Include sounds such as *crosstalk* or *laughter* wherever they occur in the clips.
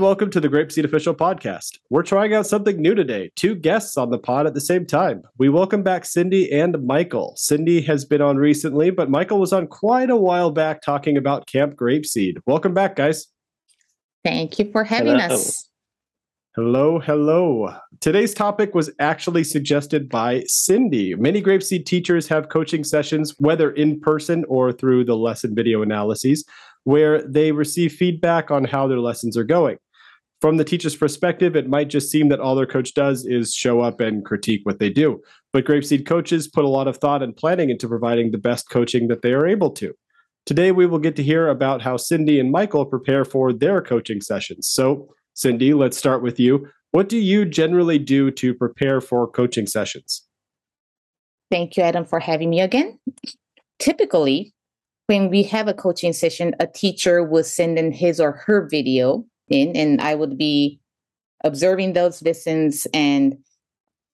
and welcome to the Grapeseed Official Podcast. We're trying out something new today. Two guests on the pod at the same time. We welcome back Cindy and Michael. Cindy has been on recently, but Michael was on quite a while back talking about Camp Grapeseed. Welcome back, guys. Thank you for having Hello. us. Hello, hello. Today's topic was actually suggested by Cindy. Many Grapeseed teachers have coaching sessions, whether in person or through the lesson video analyses, where they receive feedback on how their lessons are going. From the teacher's perspective, it might just seem that all their coach does is show up and critique what they do. But Grapeseed coaches put a lot of thought and planning into providing the best coaching that they are able to. Today, we will get to hear about how Cindy and Michael prepare for their coaching sessions. So, Cindy, let's start with you. What do you generally do to prepare for coaching sessions? Thank you, Adam, for having me again. Typically, when we have a coaching session, a teacher will send in his or her video in, and I would be observing those lessons and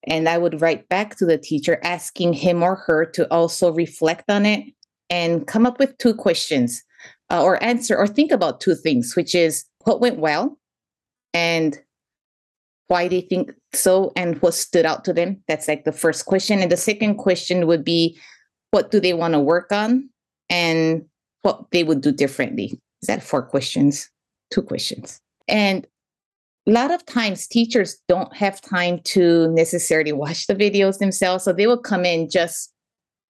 and I would write back to the teacher asking him or her to also reflect on it and come up with two questions uh, or answer or think about two things, which is what went well and why they think so and what stood out to them. That's like the first question. And the second question would be what do they want to work on and what they would do differently. Is that four questions? Two questions. And a lot of times teachers don't have time to necessarily watch the videos themselves. So they will come in just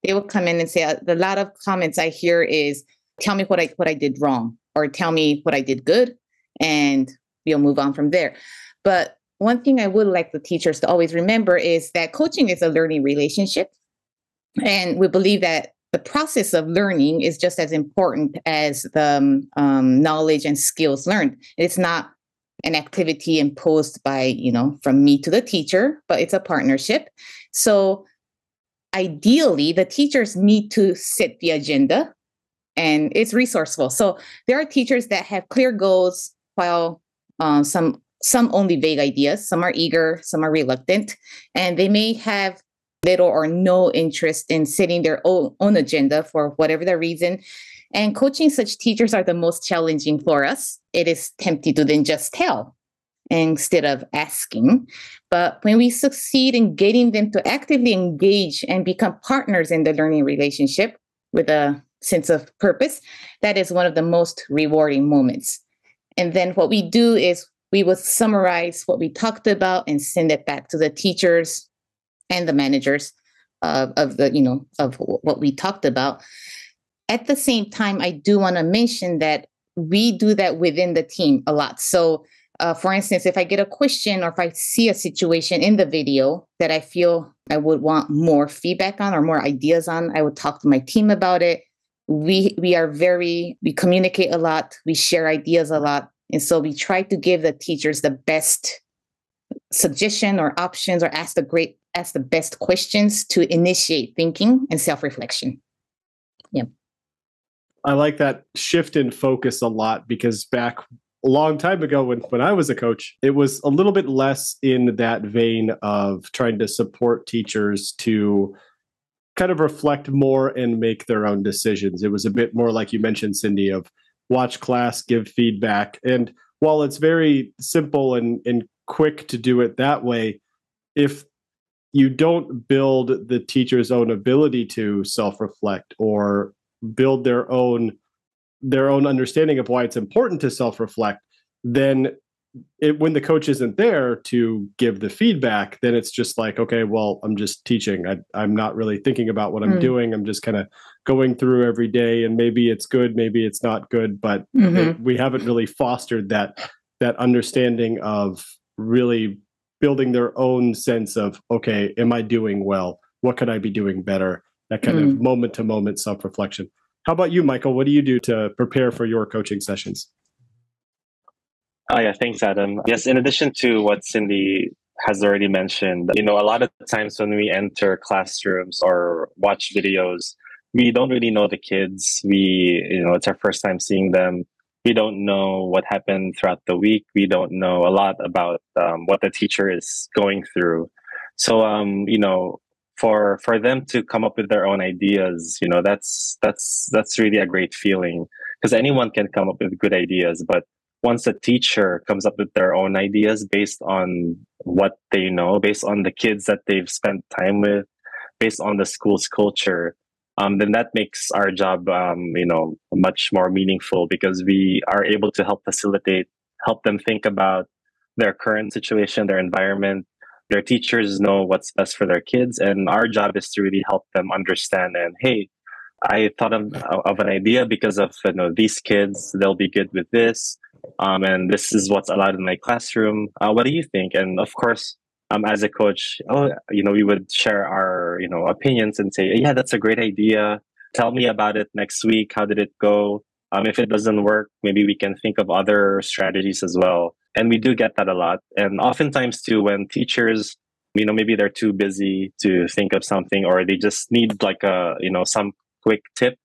they will come in and say a lot of comments I hear is tell me what I what I did wrong or tell me what I did good and we'll move on from there. But one thing I would like the teachers to always remember is that coaching is a learning relationship. And we believe that the process of learning is just as important as the um, um, knowledge and skills learned. It's not an activity imposed by, you know, from me to the teacher, but it's a partnership. So ideally, the teachers need to set the agenda and it's resourceful. So there are teachers that have clear goals while uh, some some only vague ideas some are eager some are reluctant and they may have little or no interest in setting their own, own agenda for whatever the reason. And coaching such teachers are the most challenging for us. It is tempting to then just tell instead of asking. But when we succeed in getting them to actively engage and become partners in the learning relationship with a sense of purpose that is one of the most rewarding moments. And then what we do is we would summarize what we talked about and send it back to the teachers and the managers uh, of the, you know, of what we talked about. At the same time, I do want to mention that we do that within the team a lot. So, uh, for instance, if I get a question or if I see a situation in the video that I feel I would want more feedback on or more ideas on, I would talk to my team about it we we are very we communicate a lot we share ideas a lot and so we try to give the teachers the best suggestion or options or ask the great ask the best questions to initiate thinking and self-reflection yeah i like that shift in focus a lot because back a long time ago when, when i was a coach it was a little bit less in that vein of trying to support teachers to kind of reflect more and make their own decisions. It was a bit more like you mentioned, Cindy, of watch class, give feedback. And while it's very simple and, and quick to do it that way, if you don't build the teacher's own ability to self-reflect or build their own their own understanding of why it's important to self-reflect, then it, when the coach isn't there to give the feedback, then it's just like, okay, well, I'm just teaching. I, am not really thinking about what I'm mm. doing. I'm just kind of going through every day, and maybe it's good, maybe it's not good, but mm-hmm. it, we haven't really fostered that that understanding of really building their own sense of, okay, am I doing well? What could I be doing better? That kind mm. of moment to moment self reflection. How about you, Michael? What do you do to prepare for your coaching sessions? Oh yeah, thanks, Adam. Yes, in addition to what Cindy has already mentioned, you know, a lot of times when we enter classrooms or watch videos, we don't really know the kids. We, you know, it's our first time seeing them. We don't know what happened throughout the week. We don't know a lot about um, what the teacher is going through. So, um, you know, for for them to come up with their own ideas, you know, that's that's that's really a great feeling because anyone can come up with good ideas, but once a teacher comes up with their own ideas based on what they know, based on the kids that they've spent time with, based on the school's culture, um, then that makes our job, um, you know, much more meaningful because we are able to help facilitate, help them think about their current situation, their environment. Their teachers know what's best for their kids, and our job is to really help them understand. And hey, I thought of, of an idea because of you know these kids; they'll be good with this, um, and this is what's allowed in my classroom. Uh, what do you think? And of course, um, as a coach, oh, you know, we would share our you know opinions and say, yeah, that's a great idea. Tell me about it next week. How did it go? Um, if it doesn't work, maybe we can think of other strategies as well. And we do get that a lot. And oftentimes too, when teachers, you know, maybe they're too busy to think of something, or they just need like a, you know, some quick tip.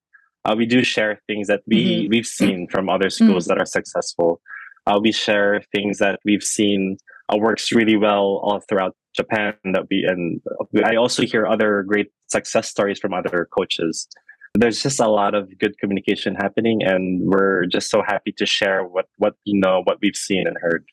Uh, we do share things that we mm-hmm. we've seen from other schools mm-hmm. that are successful. Uh, we share things that we've seen works really well all throughout Japan. That we and I also hear other great success stories from other coaches there's just a lot of good communication happening and we're just so happy to share what what you know what we've seen and heard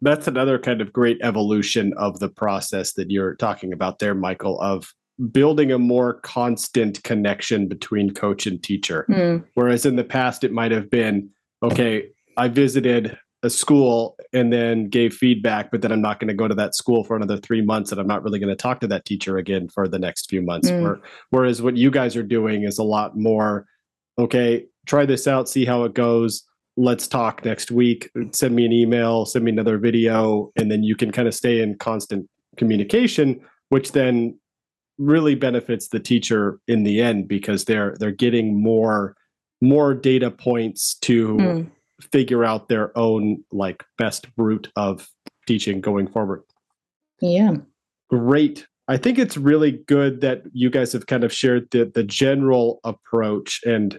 that's another kind of great evolution of the process that you're talking about there michael of building a more constant connection between coach and teacher mm. whereas in the past it might have been okay i visited a school and then gave feedback, but then I'm not going to go to that school for another three months and I'm not really going to talk to that teacher again for the next few months. Mm. Whereas what you guys are doing is a lot more, okay, try this out, see how it goes. Let's talk next week. Send me an email, send me another video, and then you can kind of stay in constant communication, which then really benefits the teacher in the end because they're they're getting more more data points to mm figure out their own like best route of teaching going forward. Yeah. Great. I think it's really good that you guys have kind of shared the the general approach and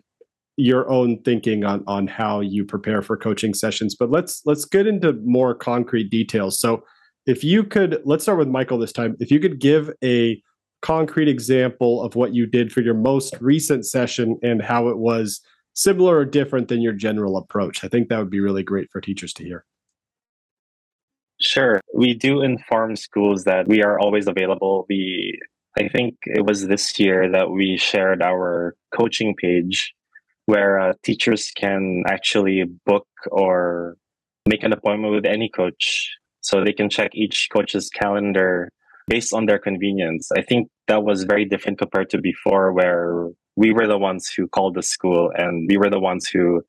your own thinking on on how you prepare for coaching sessions. But let's let's get into more concrete details. So if you could let's start with Michael this time. If you could give a concrete example of what you did for your most recent session and how it was similar or different than your general approach? I think that would be really great for teachers to hear. Sure. We do inform schools that we are always available. We I think it was this year that we shared our coaching page where uh, teachers can actually book or make an appointment with any coach so they can check each coach's calendar based on their convenience. I think that was very different compared to before where we were the ones who called the school and we were the ones who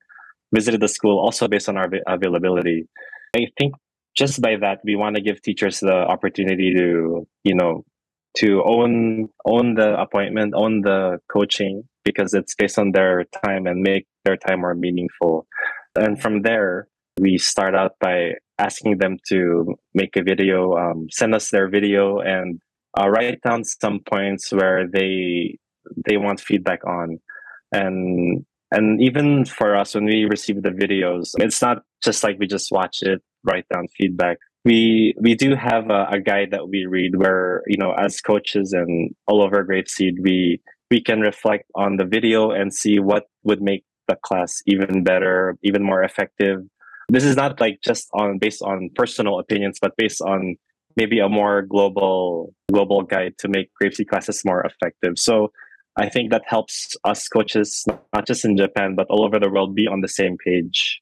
visited the school also based on our availability. I think just by that, we want to give teachers the opportunity to, you know, to own own the appointment, own the coaching because it's based on their time and make their time more meaningful. And from there, we start out by asking them to make a video, um, send us their video, and uh, write down some points where they they want feedback on. And and even for us when we receive the videos it's not just like we just watch it write down feedback. We we do have a, a guide that we read where you know as coaches and all over grapeseed we we can reflect on the video and see what would make the class even better even more effective. This is not like just on based on personal opinions but based on maybe a more global global guide to make grapeseed classes more effective. So I think that helps us coaches, not just in Japan, but all over the world, be on the same page.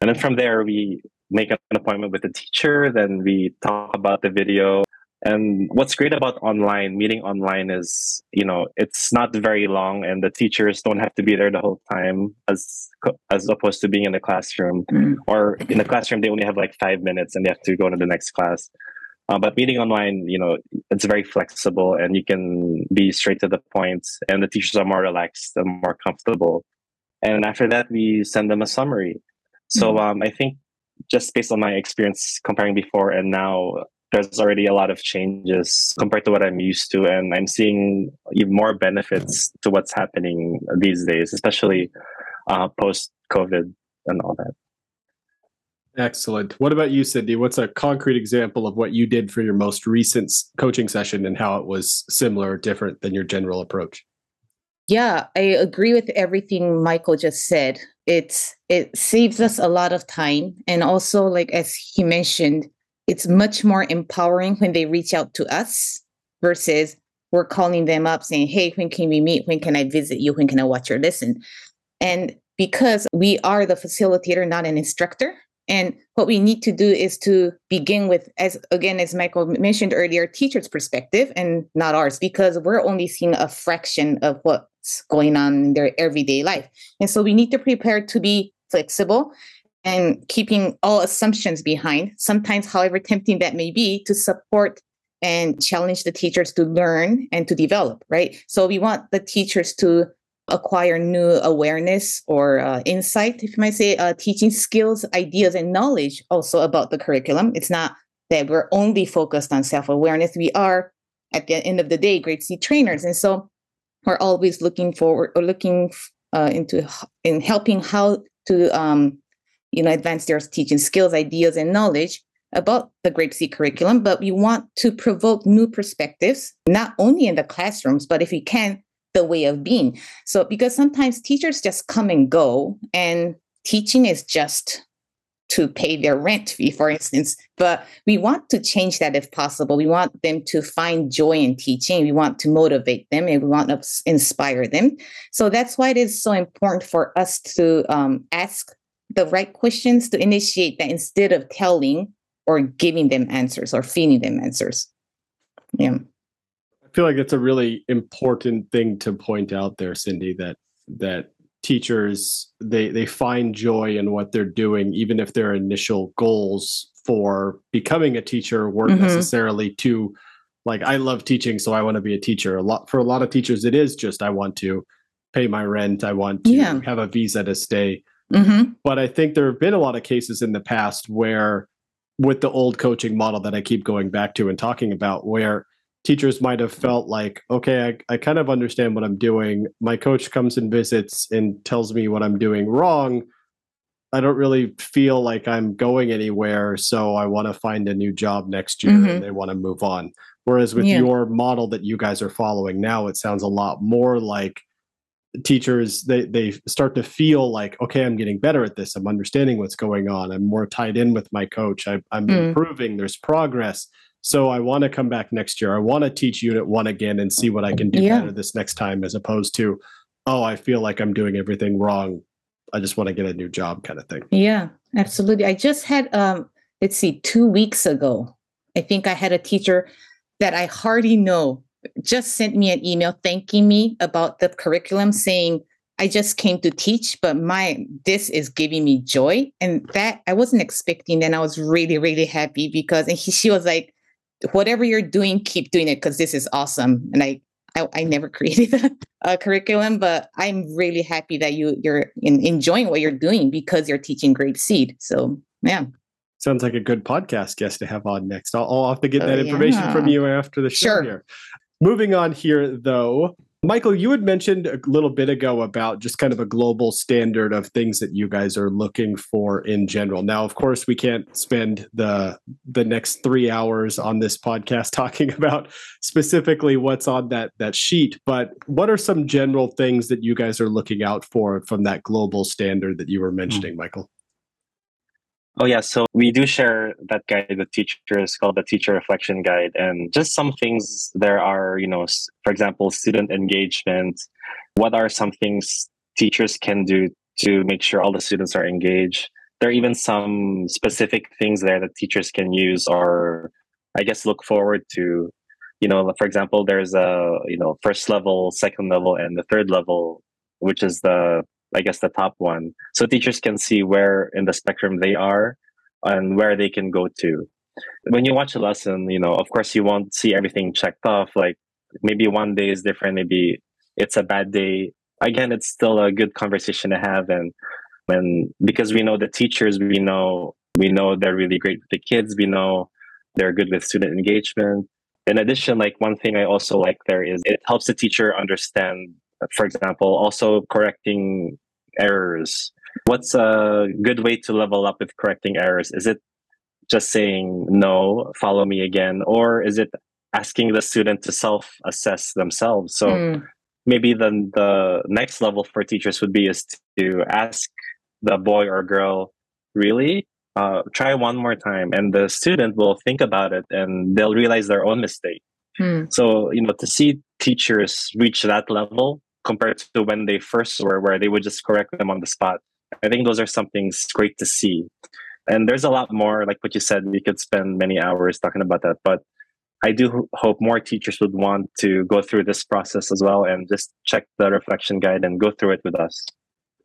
And then from there, we make an appointment with the teacher, then we talk about the video. And what's great about online, meeting online is, you know, it's not very long and the teachers don't have to be there the whole time as as opposed to being in the classroom. Mm. Or in the classroom, they only have like five minutes and they have to go to the next class. Uh, but meeting online, you know, it's very flexible and you can be straight to the point, and the teachers are more relaxed and more comfortable. And after that, we send them a summary. So mm-hmm. um, I think just based on my experience comparing before and now, there's already a lot of changes compared to what I'm used to, and I'm seeing even more benefits to what's happening these days, especially uh, post COVID and all that. Excellent. What about you, Cindy? What's a concrete example of what you did for your most recent coaching session and how it was similar or different than your general approach? Yeah, I agree with everything Michael just said. It's it saves us a lot of time and also like as he mentioned, it's much more empowering when they reach out to us versus we're calling them up saying, "Hey, when can we meet? When can I visit you? When can I watch your lesson?" And because we are the facilitator, not an instructor, and what we need to do is to begin with, as again, as Michael mentioned earlier, teacher's perspective and not ours, because we're only seeing a fraction of what's going on in their everyday life. And so we need to prepare to be flexible and keeping all assumptions behind, sometimes, however tempting that may be, to support and challenge the teachers to learn and to develop, right? So we want the teachers to acquire new awareness or uh, insight, if you might say, uh, teaching skills, ideas, and knowledge also about the curriculum. It's not that we're only focused on self awareness. We are, at the end of the day, GrapeSEED trainers. And so we're always looking forward or looking uh, into in helping how to um, you know advance their teaching skills, ideas, and knowledge about the GrapeSEED curriculum. But we want to provoke new perspectives, not only in the classrooms, but if we can, the way of being. So, because sometimes teachers just come and go, and teaching is just to pay their rent fee, for instance. But we want to change that if possible. We want them to find joy in teaching. We want to motivate them and we want to inspire them. So that's why it is so important for us to um, ask the right questions to initiate that instead of telling or giving them answers or feeding them answers. Yeah feel like it's a really important thing to point out there, Cindy, that that teachers they they find joy in what they're doing, even if their initial goals for becoming a teacher weren't mm-hmm. necessarily to like I love teaching, so I want to be a teacher. A lot for a lot of teachers, it is just I want to pay my rent, I want to yeah. have a visa to stay. Mm-hmm. But I think there have been a lot of cases in the past where, with the old coaching model that I keep going back to and talking about, where teachers might have felt like, okay, I, I kind of understand what I'm doing. My coach comes and visits and tells me what I'm doing wrong. I don't really feel like I'm going anywhere, so I want to find a new job next year mm-hmm. and they want to move on. Whereas with yeah. your model that you guys are following now, it sounds a lot more like teachers they they start to feel like okay i'm getting better at this i'm understanding what's going on i'm more tied in with my coach I, am mm. improving there's progress so I want to come back next year. I want to teach unit one again and see what I can do yeah. better this next time, as opposed to, oh, I feel like I'm doing everything wrong. I just want to get a new job kind of thing. Yeah, absolutely. I just had um let's see, two weeks ago, I think I had a teacher that I hardly know just sent me an email thanking me about the curriculum saying I just came to teach, but my this is giving me joy. And that I wasn't expecting. And I was really, really happy because and he, she was like, whatever you're doing, keep doing it because this is awesome. And I, I, I never *laughs* created a, a, curriculum, but I'm really happy that you you're in, enjoying what you're doing because you're teaching GrapeSEED. So yeah. Sounds like a good podcast guest to have on next. I'll, I'll have to get oh, that oh, information from you after the show sure. here. Moving on here, though, Michael, you had mentioned a little bit ago about just kind of a global standard of things that you guys are looking for in general. Now, of course, we can't spend the the next 3 hours on this podcast *laughs* talking about specifically what's on that that sheet, but what are some general things that you guys are looking out for from that global standard that you were mentioning, mm. Michael? Oh yeah, so we do share that guide with teachers called the Teacher Reflection Guide, and just some things there are, you know, for example, student engagement. What are some things teachers can do to make sure all the students are engaged? There are even some specific things there that teachers can use, or I guess look forward to. You know, for example, there's a you know first level, second level, and the third level, which is the I guess the top one. So teachers can see where in the spectrum they are and where they can go to. When you watch a lesson, you know, of course you won't see everything checked off. Like maybe one day is different, maybe it's a bad day. Again, it's still a good conversation to have and when because we know the teachers, we know we know they're really great with the kids, we know they're good with student engagement. In addition, like one thing I also like there is it helps the teacher understand for example, also correcting errors. What's a good way to level up with correcting errors? Is it just saying no, follow me again, or is it asking the student to self assess themselves? So, mm. maybe then the next level for teachers would be is to ask the boy or girl, really uh, try one more time, and the student will think about it and they'll realize their own mistake. Hmm. So you know to see teachers reach that level compared to when they first were, where they would just correct them on the spot. I think those are some things great to see. And there's a lot more, like what you said, we could spend many hours talking about that. But I do hope more teachers would want to go through this process as well and just check the reflection guide and go through it with us.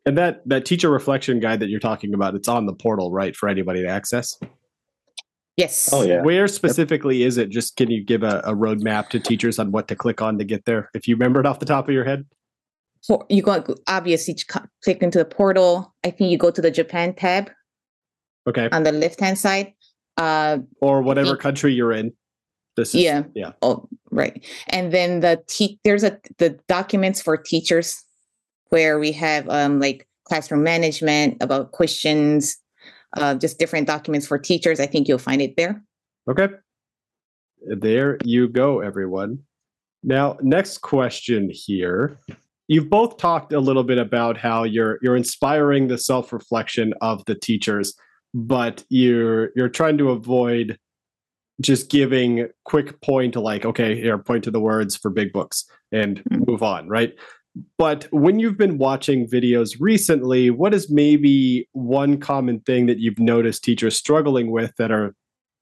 And that that teacher reflection guide that you're talking about, it's on the portal, right, for anybody to access. Yes. Oh yeah. Where specifically is it? Just can you give a, a roadmap to teachers on what to click on to get there? If you remember it off the top of your head. For, you go obviously click into the portal. I think you go to the Japan tab Okay. on the left hand side. Uh, Or whatever think- country you're in. This is Yeah. yeah. Oh, right. And then the te- there's a the documents for teachers where we have um like classroom management about questions, uh, just different documents for teachers. I think you'll find it there. Okay. There you go, everyone. Now, next question here. You've both talked a little bit about how you're you're inspiring the self-reflection of the teachers, but you're you're trying to avoid just giving quick point to like, okay, here, point to the words for big books and Mhm. move on, right? But when you've been watching videos recently, what is maybe one common thing that you've noticed teachers struggling with that are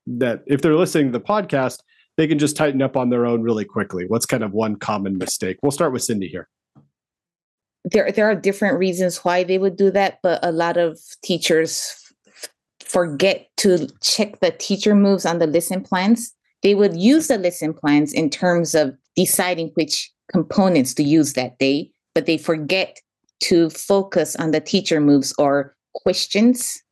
that if they're listening to the podcast, they can just tighten up on their own really quickly. What's kind of one common mistake? We'll start with Cindy here. There there are different reasons why they would do that, but a lot of teachers forget to check the teacher moves on the lesson plans. They would use the lesson plans in terms of deciding which components to use that day, but they forget to focus on the teacher moves or questions.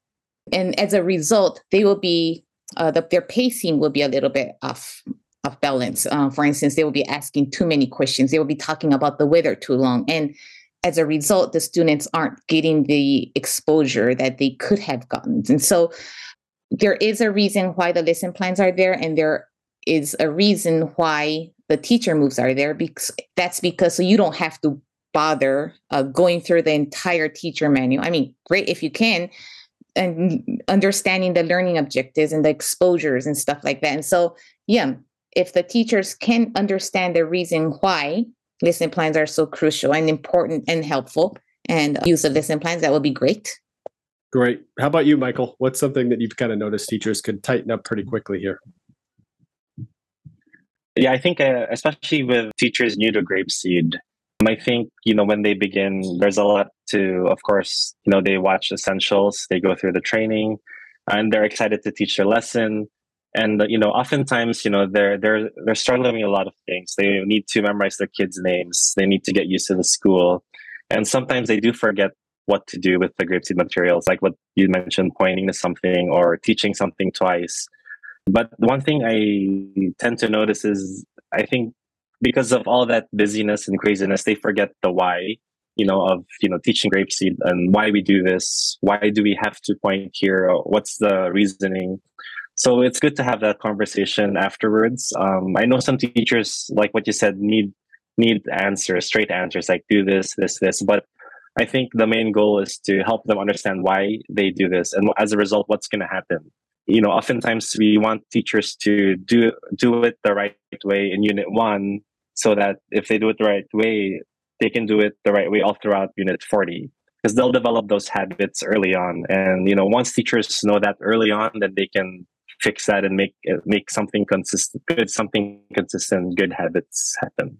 And as a result, they will be uh, the, their pacing will be a little bit off of balance. Uh, for instance, they will be asking too many questions. They will be talking about the weather too long, and as a result, the students aren't getting the exposure that they could have gotten. And so, there is a reason why the lesson plans are there, and there is a reason why the teacher moves are there. Because that's because so you don't have to bother uh, going through the entire teacher manual. I mean, great if you can, and understanding the learning objectives and the exposures and stuff like that. And so, yeah, if the teachers can understand the reason why lesson plans are so crucial and important and helpful and use of lesson plans, that would be great. Great. How about you, Michael? What's something that you've kind of noticed teachers could tighten up pretty quickly here? Yeah, I think uh, especially with teachers new to Grapeseed, um, I think you know when they begin, there's a lot to. Of course, you know they watch essentials, they go through the training, and they're excited to teach their lesson. And you know, oftentimes, you know, they're they're they're struggling with a lot of things. They need to memorize their kids' names. They need to get used to the school, and sometimes they do forget what to do with the Grapeseed materials, like what you mentioned, pointing to something or teaching something twice. But one thing I tend to notice is I think because of all that busyness and craziness, they forget the why, you know, of you know teaching grapeseed and why we do this. Why do we have to point here? What's the reasoning? So it's good to have that conversation afterwards. Um, I know some teachers, like what you said, need need answers, straight answers, like do this, this, this. But I think the main goal is to help them understand why they do this, and as a result, what's going to happen you know oftentimes we want teachers to do do it the right way in unit one so that if they do it the right way they can do it the right way all throughout unit 40 because they'll develop those habits early on and you know once teachers know that early on then they can fix that and make uh, make something consistent good something consistent good habits happen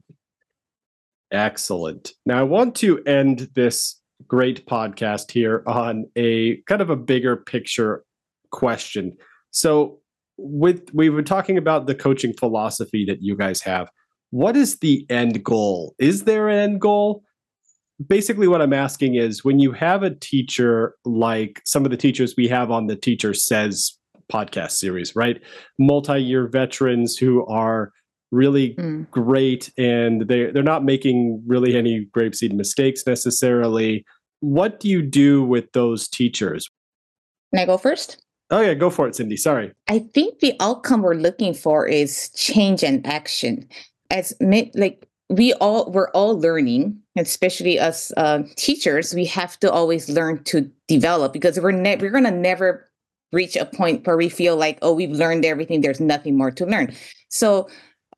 Excellent. Now, I want to end this great podcast here on a kind of a bigger picture question. So, with we were talking about the coaching philosophy that you guys have. What is the end goal? Is there an end goal? Basically, what I'm asking is when you have a teacher like some of the teachers we have on the Teacher Says podcast series, right? Multi year veterans who are really Mm. great and they they're not making really any grapeseed mistakes necessarily. What do you do with those teachers? Can I go first? Oh yeah, go for it, Cindy. Sorry. I think the outcome we're looking for is change and action. As like we all we're all learning especially us uh, teachers we have to always learn to develop because we're ne- we're going to never reach a point where we feel like oh we've learned everything. There's nothing more to learn. So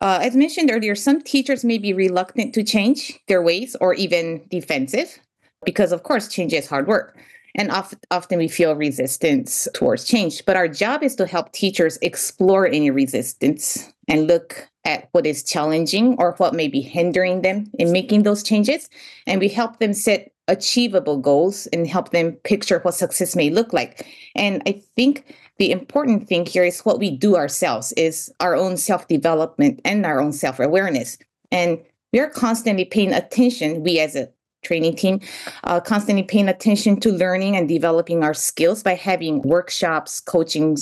uh, as mentioned earlier some teachers may be reluctant to change their ways or even defensive because of course change is hard work. And oft- often we feel resistance towards change. But our job is to help teachers explore any resistance and look at what is challenging or what may be hindering them in making those changes. And we help them set achievable goals and help them picture what success may look like. And I think the important thing here is what we do ourselves is our own self-development and our own self-awareness. And we are constantly paying attention, we as a training team, uh, constantly paying attention to learning and developing our skills by having workshops, coaching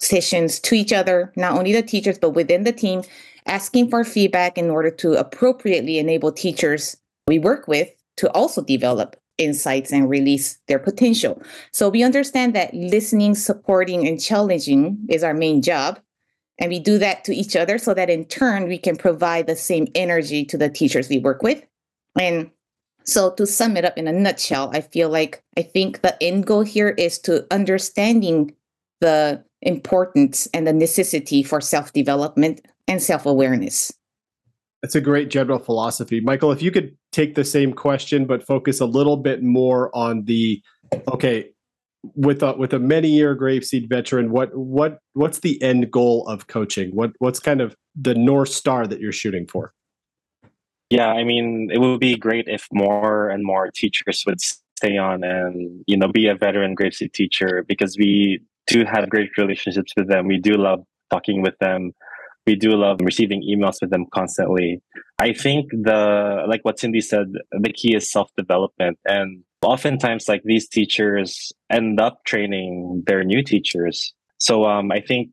sessions to each other, not only the teachers, but within the team, asking for feedback in order to appropriately enable teachers we work with to also develop insights and release their potential. So we understand that listening, supporting, and challenging is our main job. And we do that to each other so that in turn we can provide the same energy to the teachers we work with. And so to sum it up in a nutshell, I feel like I think the end goal here is to understanding the importance and the necessity for self-development and self awareness. That's a great general philosophy. Michael, if you could take the same question, but focus a little bit more on the okay, with a with a many year grapeseed veteran, what what what's the end goal of coaching? What what's kind of the north star that you're shooting for? Yeah, I mean, it would be great if more and more teachers would stay on and you know be a veteran grapeseed teacher because we do have great relationships with them. We do love talking with them we do love receiving emails with them constantly. I think the like what Cindy said, the key is self development, and oftentimes like these teachers end up training their new teachers. So um, I think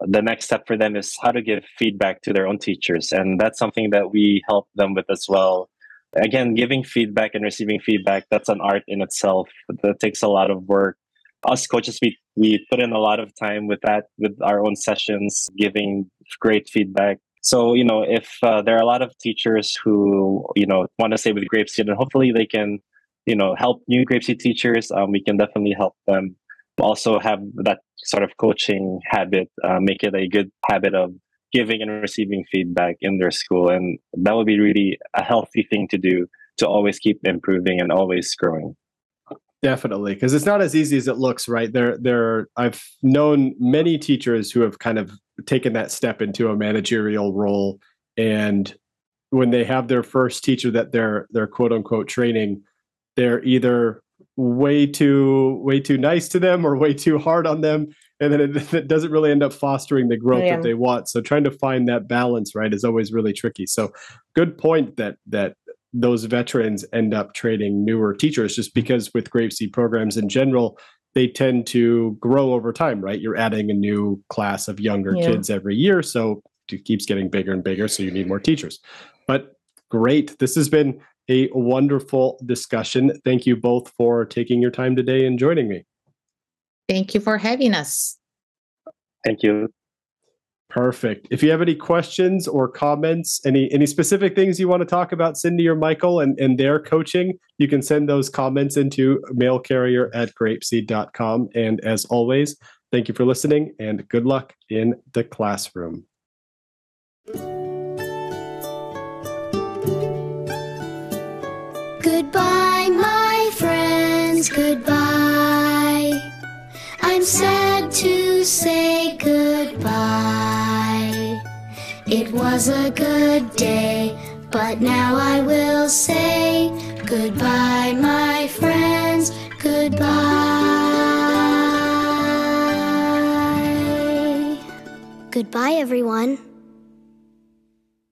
the next step for them is how to give feedback to their own teachers, and that's something that we help them with as well. Again, giving feedback and receiving feedback, that's an art in itself. That takes a lot of work us coaches we we put in a lot of time with that with our own sessions giving great feedback. So you know if uh, there are a lot of teachers who you know want to stay with grapeseed and hopefully they can you know help new grapeseed teachers um, we can definitely help them also have that sort of coaching habit uh, make it a good habit of giving and receiving feedback in their school. And that would be really a healthy thing to do to always keep improving and always growing Definitely, because it's not as easy as it looks, right? There, there. I've known many teachers who have kind of taken that step into a managerial role, and when they have their first teacher that they're they're quote unquote training, they're either way too way too nice to them or way too hard on them, and then it, *laughs* it doesn't really end up fostering the growth yeah. that they want. So trying to find that balance, right, is always really tricky. So good point that that those veterans end up training newer teachers just because with GrapeSEED programs in general they tend to grow over time right? You're adding a new class of younger yeah. kids every year so it keeps getting bigger and bigger so you need more teachers. But great. This has been a wonderful discussion. Thank you both for taking your time today and joining me. Thank you for having us. Thank you Perfect. If you have any questions or comments, any any specific things you want to talk about, Cindy or Michael and, and their coaching, you can send those comments into mailcarrier at grapeseed.com. And as always, thank you for listening and good luck in the classroom. Goodbye, my friends. Goodbye. I'm sad to say goodbye. It was a good day, but now I will say goodbye, my friends, goodbye. Goodbye, everyone.